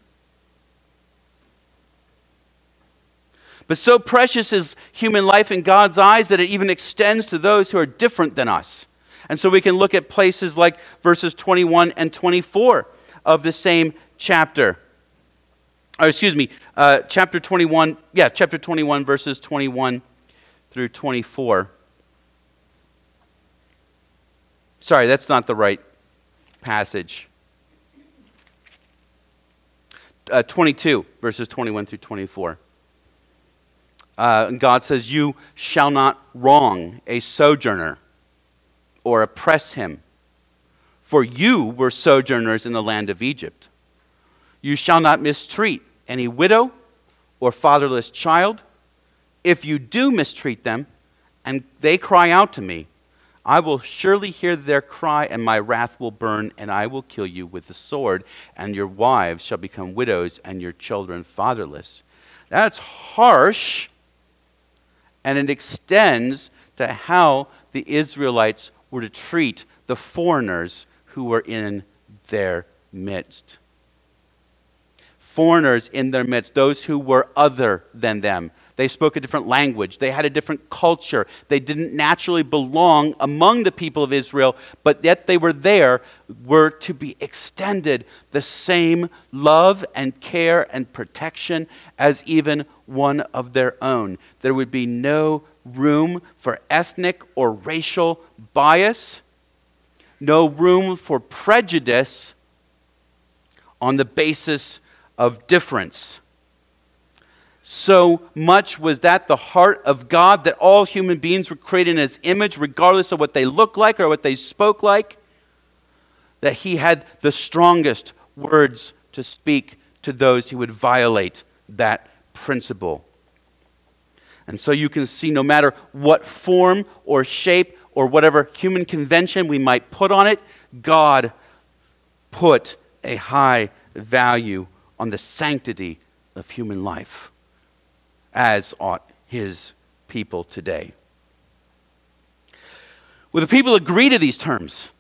[SPEAKER 1] But so precious is human life in God's eyes that it even extends to those who are different than us. And so we can look at places like verses 21 and 24 of the same chapter. Or excuse me, uh, chapter 21, yeah, chapter 21, verses 21 through 24. Sorry, that's not the right passage. Uh, 22, verses 21 through 24. Uh, God says, You shall not wrong a sojourner or oppress him, for you were sojourners in the land of Egypt. You shall not mistreat any widow or fatherless child. If you do mistreat them, and they cry out to me, I will surely hear their cry, and my wrath will burn, and I will kill you with the sword, and your wives shall become widows, and your children fatherless. That's harsh, and it extends to how the Israelites were to treat the foreigners who were in their midst. Foreigners in their midst, those who were other than them, they spoke a different language. They had a different culture. They didn't naturally belong among the people of Israel, but yet they were there, were to be extended the same love and care and protection as even one of their own. There would be no room for ethnic or racial bias, no room for prejudice on the basis of difference. So much was that the heart of God that all human beings were created in his image, regardless of what they looked like or what they spoke like, that he had the strongest words to speak to those who would violate that principle. And so you can see no matter what form or shape or whatever human convention we might put on it, God put a high value on the sanctity of human life as ought his people today. Will the people agree to these terms?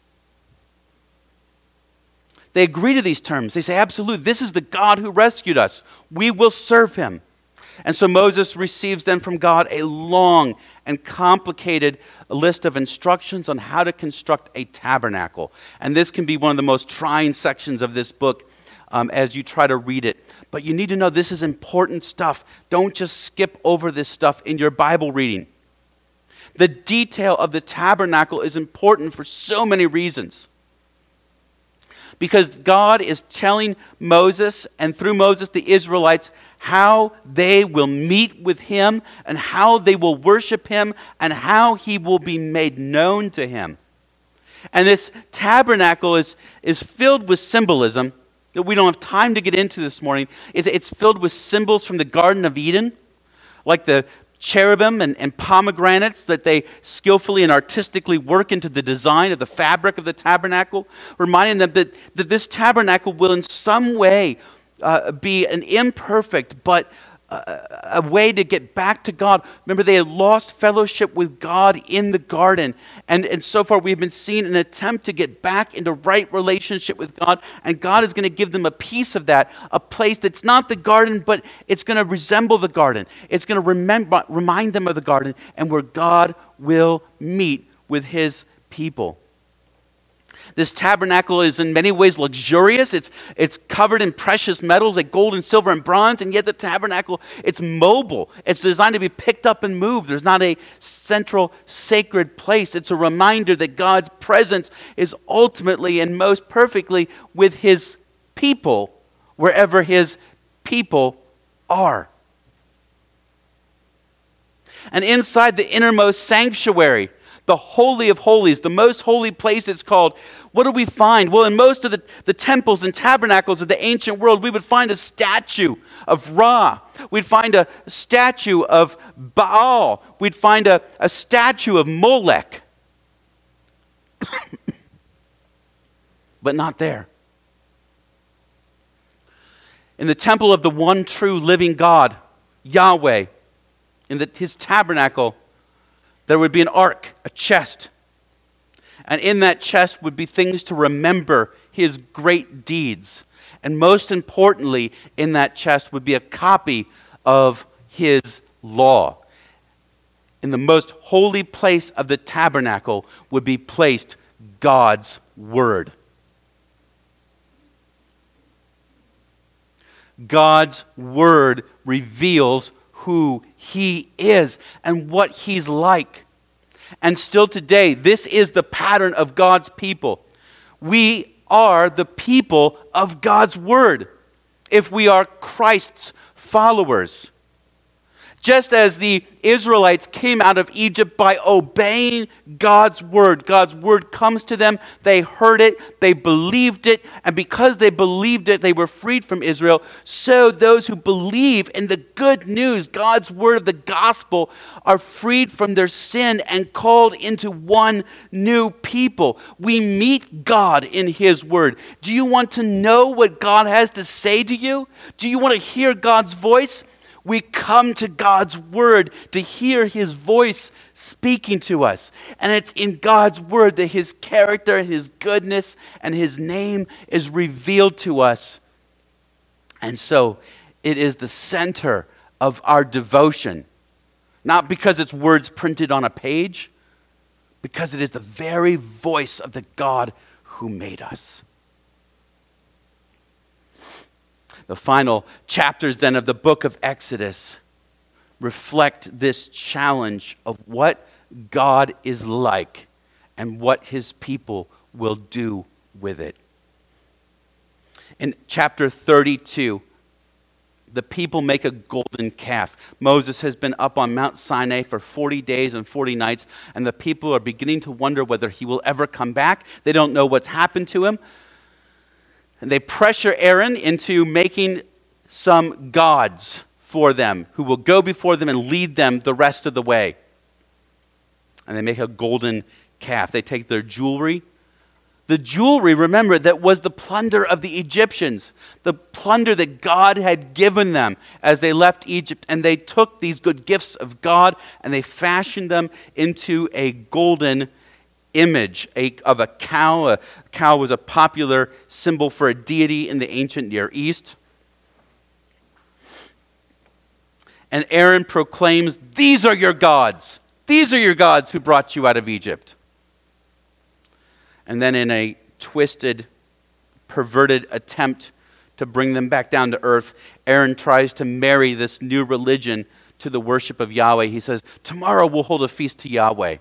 [SPEAKER 1] They agree to these terms. They say, absolutely, this is the God who rescued us. We will serve him. And so Moses receives then from God a long and complicated list of instructions on how to construct a tabernacle. And this can be one of the most trying sections of this book um, as you try to read it. But you need to know this is important stuff. Don't just skip over this stuff in your Bible reading. The detail of the tabernacle is important for so many reasons. Because God is telling Moses, and through Moses, the Israelites, how they will meet with him, and how they will worship him, and how he will be made known to him. And this tabernacle is, is filled with symbolism that we don't have time to get into this morning. It's filled with symbols from the Garden of Eden, like the cherubim and, and, pomegranates that they skillfully and artistically work into the design of the fabric of the tabernacle, reminding them that, that this tabernacle will in some way uh, be an imperfect but a, way to get back to God. Remember, they had lost fellowship with God in the garden. And, and so far, we've been seeing an attempt to get back into right relationship with God. And God is going to give them a piece of that, a place that's not the garden, but it's going to resemble the garden. It's going to remember, remind them of the garden and where God will meet with his people. This tabernacle is in many ways luxurious. It's, it's covered in precious metals like gold and silver and bronze, and yet the tabernacle, it's mobile. It's designed to be picked up and moved. There's not a central sacred place. It's a reminder that God's presence is ultimately and most perfectly with his people wherever his people are. And inside the innermost sanctuary, the Holy of Holies, the most holy place it's called, what do we find? Well, in most of the, the temples and tabernacles of the ancient world, we would find a statue of Ra. We'd find a statue of Baal. We'd find a, a statue of Molech. but not there. In the temple of the one true living God, Yahweh, in the, his tabernacle, there would be an ark, a chest. And in that chest would be things to remember his great deeds. And most importantly, in that chest would be a copy of his law. In the most holy place of the tabernacle would be placed God's word. God's word reveals who he is and what he's like. And still today, this is the pattern of God's people. We are the people of God's word if we are Christ's followers. Just as the Israelites came out of Egypt by obeying God's word, God's word comes to them, they heard it, they believed it, and because they believed it, they were freed from Israel. So those who believe in the good news, God's word of the gospel, are freed from their sin and called into one new people. We meet God in His word. Do you want to know what God has to say to you? Do you want to hear God's voice? We come to God's Word to hear His voice speaking to us. And it's in God's Word that His character, His goodness, and His name is revealed to us. And so it is the center of our devotion. Not because it's words printed on a page, because it is the very voice of the God who made us. The final chapters then of the book of Exodus reflect this challenge of what God is like and what his people will do with it. In chapter 32, the people make a golden calf. Moses has been up on Mount Sinai for 40 days and 40 nights, and the people are beginning to wonder whether he will ever come back. They don't know what's happened to him. And they pressure Aaron into making some gods for them who will go before them and lead them the rest of the way. And they make a golden calf. They take their jewelry. The jewelry, remember, that was the plunder of the Egyptians, the plunder that God had given them as they left Egypt. And they took these good gifts of God and they fashioned them into a golden image of a cow. A cow was a popular symbol for a deity in the ancient Near East. And Aaron proclaims, These are your gods. These are your gods who brought you out of Egypt. And then, in a twisted, perverted attempt to bring them back down to earth, Aaron tries to marry this new religion to the worship of Yahweh. He says, Tomorrow we'll hold a feast to Yahweh.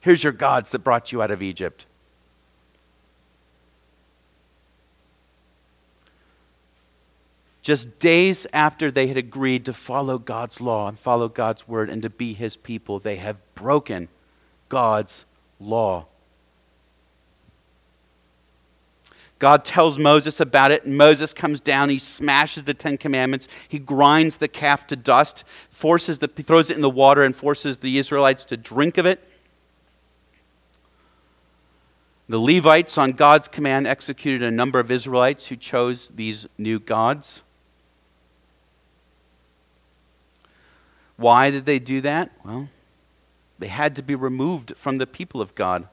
[SPEAKER 1] Here's your gods that brought you out of Egypt. Just days after they had agreed to follow God's law and follow God's word and to be his people, they have broken God's law. God tells Moses about it, and Moses comes down. He smashes the Ten Commandments. He grinds the calf to dust, forces the, throws it in the water, and forces the Israelites to drink of it. The Levites, on God's command, executed a number of Israelites who chose these new gods. Why did they do that? Well, they had to be removed from the people of God.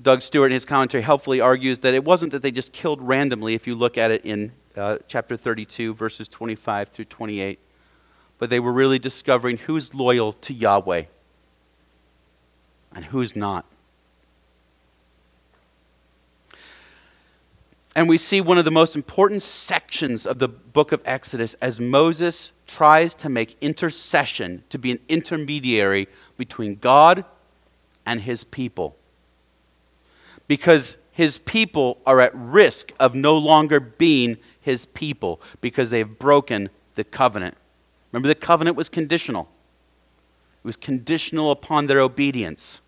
[SPEAKER 1] Doug Stuart, in his commentary, helpfully argues that it wasn't that they just killed randomly, if you look at it in uh, chapter 32, verses 25 through 28, but they were really discovering who's loyal to Yahweh and who's not. And we see one of the most important sections of the book of Exodus as Moses tries to make intercession, to be an intermediary between God and his people. Because his people are at risk of no longer being his people because they've broken the covenant. Remember, the covenant was conditional, it was conditional upon their obedience.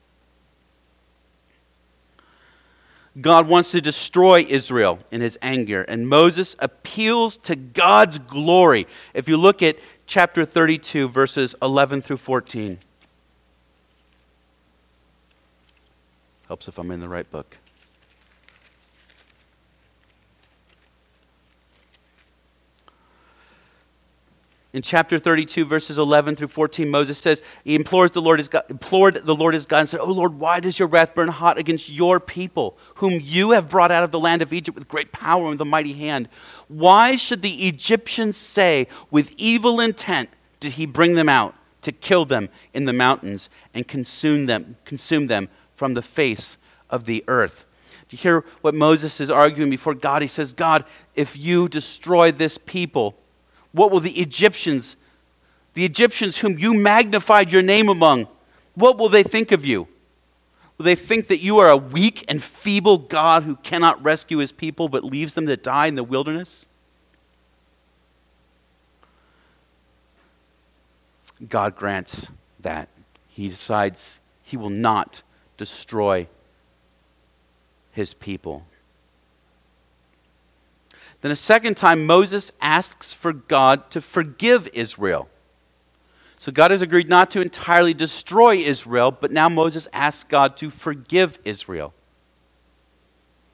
[SPEAKER 1] God wants to destroy Israel in his anger, and Moses appeals to God's glory. If you look at chapter 32, verses 11 through 14. Helps if I'm in the right book. In chapter 32 verses 11 through 14 moses says he implores the lord his god, implored the lord his god and said oh lord why does your wrath burn hot against your people whom you have brought out of the land of egypt with great power and with a mighty hand? Why should the egyptians say with evil intent did he bring them out to kill them in the mountains and consume them consume them from the face of the earth? Do you hear what moses is arguing before god? He says god if you destroy this people what will the Egyptians, the Egyptians whom you magnified your name among, what will they think of you? Will they think that you are a weak and feeble God who cannot rescue his people but leaves them to die in the wilderness? God grants that. He decides he will not destroy his people. Then a second time, Moses asks for God to forgive Israel. So God has agreed not to entirely destroy Israel, but now Moses asks God to forgive Israel.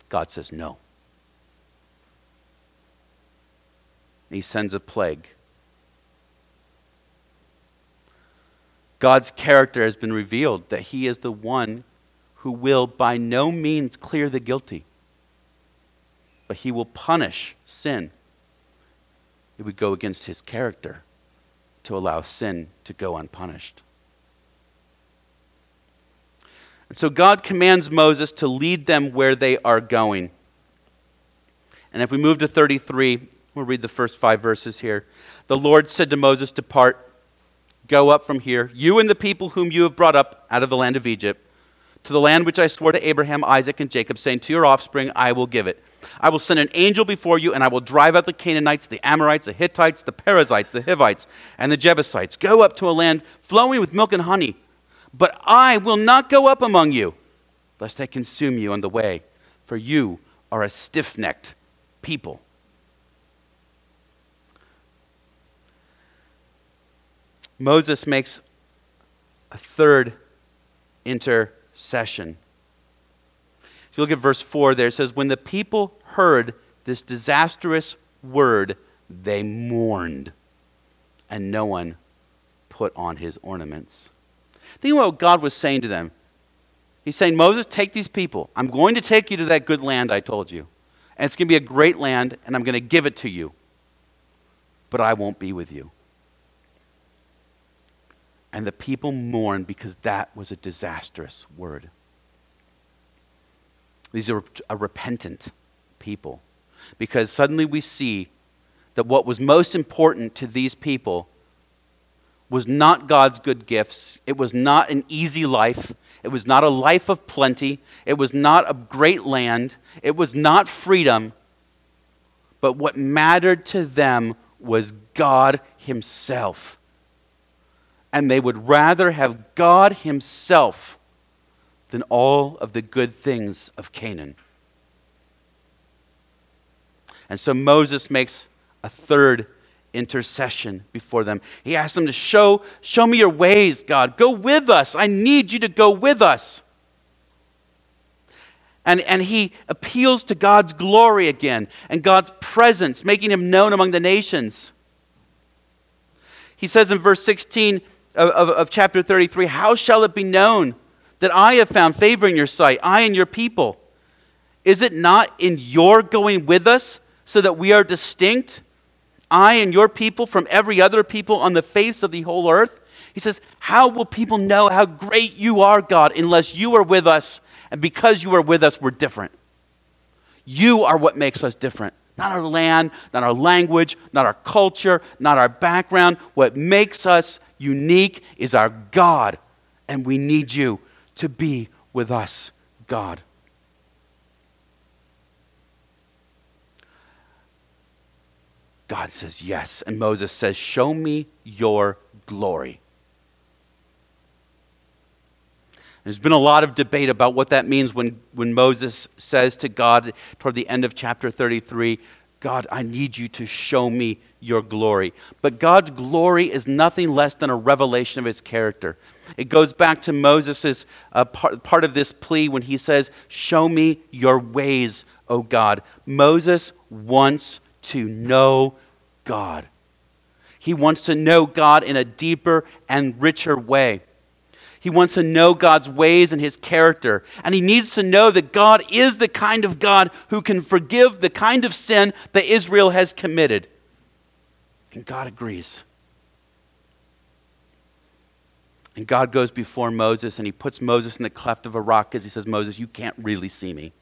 [SPEAKER 1] God says no. He sends a plague. God's character has been revealed that He is the one who will by no means clear the guilty but he will punish sin. It would go against his character to allow sin to go unpunished. And so God commands Moses to lead them where they are going. And if we move to 33, we'll read the first five verses here. The Lord said to Moses, Depart, go up from here, you and the people whom you have brought up out of the land of Egypt, to the land which I swore to Abraham, Isaac, and Jacob, saying, To your offspring I will give it. I will send an angel before you, and I will drive out the Canaanites, the Amorites, the Hittites, the Perizzites, the Hivites, and the Jebusites. Go up to a land flowing with milk and honey. But I will not go up among you, lest I consume you on the way, for you are a stiff necked people. Moses makes a third intercession If you look at verse 4 there, it says, When the people heard this disastrous word, they mourned, and no one put on his ornaments. Think about what God was saying to them. He's saying, Moses, take these people. I'm going to take you to that good land I told you. And it's going to be a great land, and I'm going to give it to you. But I won't be with you. And the people mourned because that was a disastrous word. These are a repentant people. Because suddenly we see that what was most important to these people was not God's good gifts. It was not an easy life. It was not a life of plenty. It was not a great land. It was not freedom. But what mattered to them was God Himself. And they would rather have God Himself than all of the good things of Canaan. And so Moses makes a third intercession before them. He asks them to show, show me your ways, God. Go with us. I need you to go with us. And, and he appeals to God's glory again and God's presence, making him known among the nations. He says in verse 16 of, of, of chapter 33 How shall it be known that I have found favor in your sight, I and your people. Is it not in your going with us so that we are distinct, I and your people, from every other people on the face of the whole earth? He says, How will people know how great you are, God, unless you are with us? And because you are with us, we're different. You are what makes us different. Not our land, not our language, not our culture, not our background. What makes us unique is our God, and we need you to be with us, God. God says, Yes. And Moses says, Show me your glory. There's been a lot of debate about what that means when, when Moses says to God toward the end of chapter 33, God, I need you to show me your glory. But God's glory is nothing less than a revelation of his character. It goes back to Moses' uh, part, part of this plea when he says, Show me your ways, O God. Moses wants to know God. He wants to know God in a deeper and richer way. He wants to know God's ways and his character. And he needs to know that God is the kind of God who can forgive the kind of sin that Israel has committed. And God agrees. And God goes before Moses and he puts Moses in the cleft of a rock because he says, Moses, you can't really see me.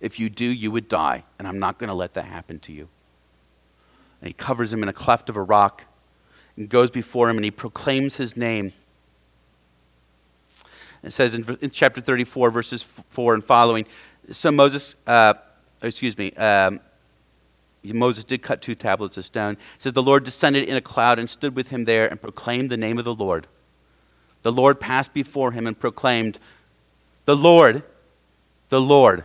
[SPEAKER 1] If you do, you would die, and I'm not going to let that happen to you. And he covers him in a cleft of a rock and goes before him and he proclaims his name. It says in, in chapter 34, verses 4 and following So Moses, uh, excuse me, um, Moses did cut two tablets of stone. It says, The Lord descended in a cloud and stood with him there and proclaimed the name of the Lord. The Lord passed before him and proclaimed, The Lord, the Lord,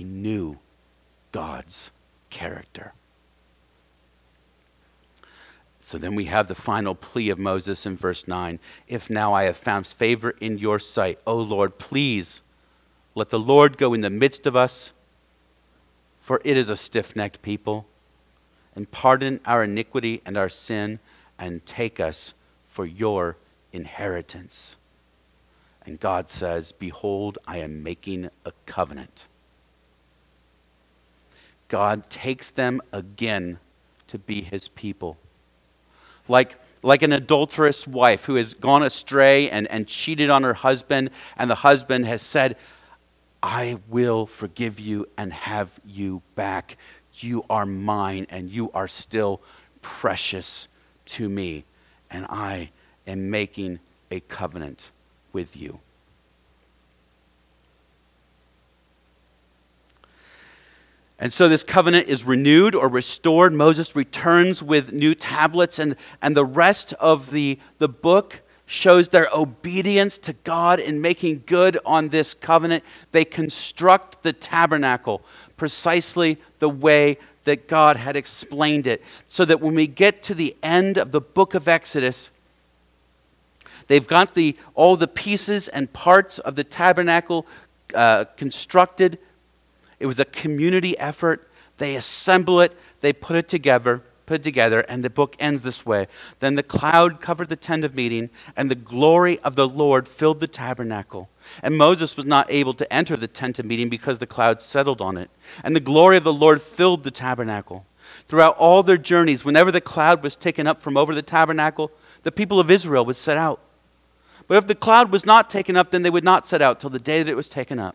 [SPEAKER 1] He knew God's character. So then we have the final plea of Moses in verse 9. If now I have found favor in your sight, O Lord, please let the Lord go in the midst of us, for it is a stiff necked people, and pardon our iniquity and our sin, and take us for your inheritance. And God says, Behold, I am making a covenant. God takes them again to be his people like, like an adulterous wife who has gone astray and, and cheated on her husband, and the husband has said, I will forgive you and have you back. You are mine, and you are still precious to me, and I am making a covenant with you. And so this covenant is renewed or restored. Moses returns with new tablets, and, and the rest of the, the book shows their obedience to God in making good on this covenant. They construct the tabernacle precisely the way that God had explained it, so that when we get to the end of the book of Exodus, they've got the, all the pieces and parts of the tabernacle uh, constructed it was a community effort. They assemble it, they put it together, put it together, and the book ends this way. Then the cloud covered the tent of meeting, and the glory of the Lord filled the tabernacle. And Moses was not able to enter the tent of meeting because the cloud settled on it. And the glory of the Lord filled the tabernacle. Throughout all their journeys, whenever the cloud was taken up from over the tabernacle, the people of Israel would set out. But if the cloud was not taken up, then they would not set out till the day that it was taken up.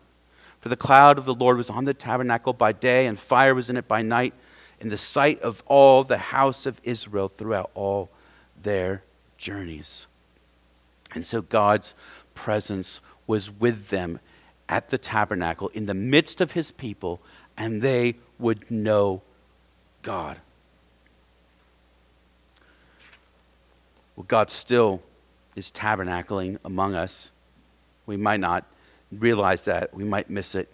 [SPEAKER 1] For the cloud of the Lord was on the tabernacle by day, and fire was in it by night, in the sight of all the house of Israel throughout all their journeys. And so God's presence was with them at the tabernacle in the midst of his people, and they would know God. Well, God still is tabernacling among us. We might not realize that. We might miss it.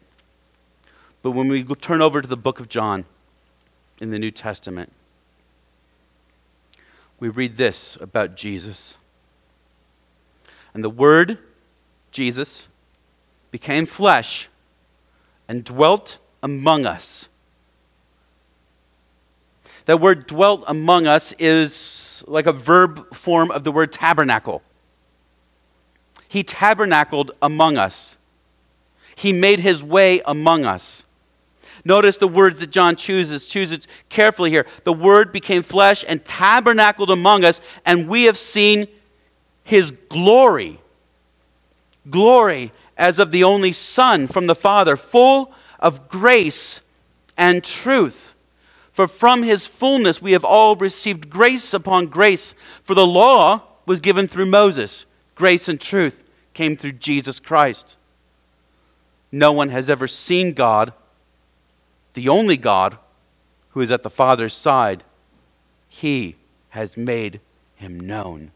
[SPEAKER 1] But when we turn over to the book of John in the New Testament, we read this about Jesus. And the Word, Jesus, became flesh and dwelt among us. That word dwelt among us is like a verb form of the word tabernacle. He tabernacled among us. He made his way among us. Notice the words that John chooses, chooses carefully here. The Word became flesh and tabernacled among us, and we have seen his glory. Glory as of the only Son from the Father, full of grace and truth. For from his fullness we have all received grace upon grace. For the law was given through Moses, grace and truth came through Jesus Christ. No one has ever seen God, the only God who is at the Father's side. He has made him known.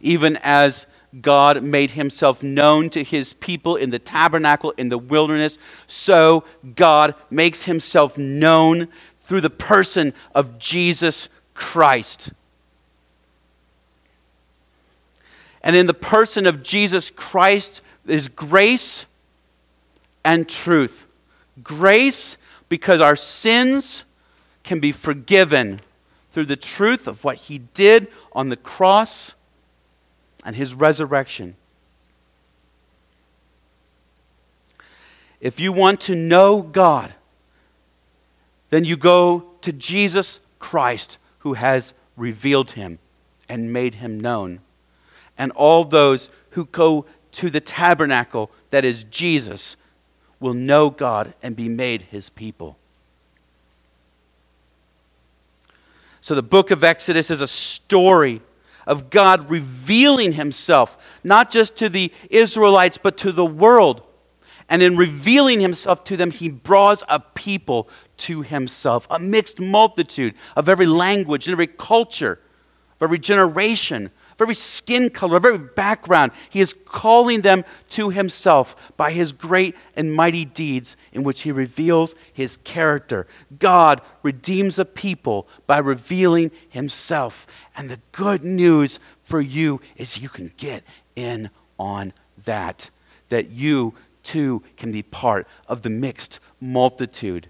[SPEAKER 1] Even as God made himself known to his people in the tabernacle in the wilderness, so God makes himself known through the person of Jesus Christ. And in the person of Jesus Christ is grace and truth. Grace because our sins can be forgiven through the truth of what he did on the cross and his resurrection. If you want to know God, then you go to Jesus Christ who has revealed him and made him known. And all those who go to the tabernacle that is Jesus will know God and be made his people. So the book of Exodus is a story of God revealing himself, not just to the Israelites, but to the world. And in revealing himself to them, he draws a people to himself, a mixed multitude of every language and every culture, of every generation, of every skin color, of every background. He is calling them to himself by his great and mighty deeds in which he reveals his character. God redeems a people by revealing himself. And the good news for you is you can get in on that, that you too can be part of the mixed multitude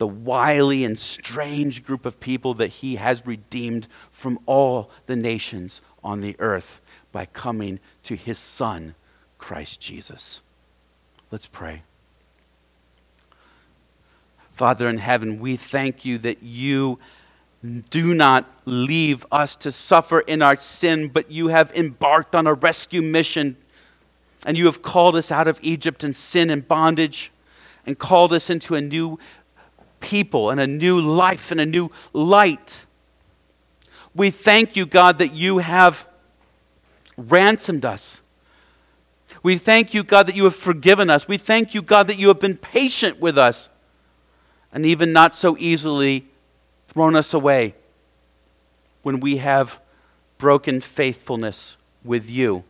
[SPEAKER 1] the wily and strange group of people that he has redeemed from all the nations on the earth by coming to his Son, Christ Jesus. Let's pray. Father in heaven, we thank you that you do not leave us to suffer in our sin, but you have embarked on a rescue mission and you have called us out of Egypt and sin and bondage and called us into a new people and a new life and a new light. We thank you, God, that you have ransomed us. We thank you, God, that you have forgiven us. We thank you, God, that you have been patient with us and even not so easily thrown us away when we have broken faithfulness with you.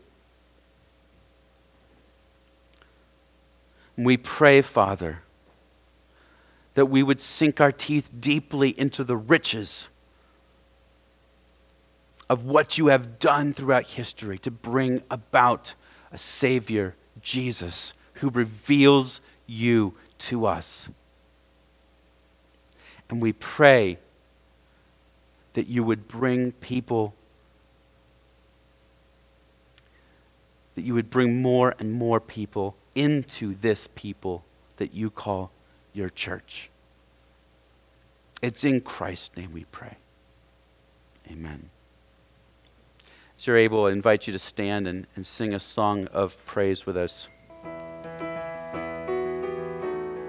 [SPEAKER 1] We pray, Father that we would sink our teeth deeply into the riches of what you have done throughout history to bring about a Savior, Jesus, who reveals you to us. And we pray that you would bring people, that you would bring more and more people into this people that you call your church. It's in Christ's name we pray. Amen. As you're able, I invite you to stand and, and sing a song of praise with us.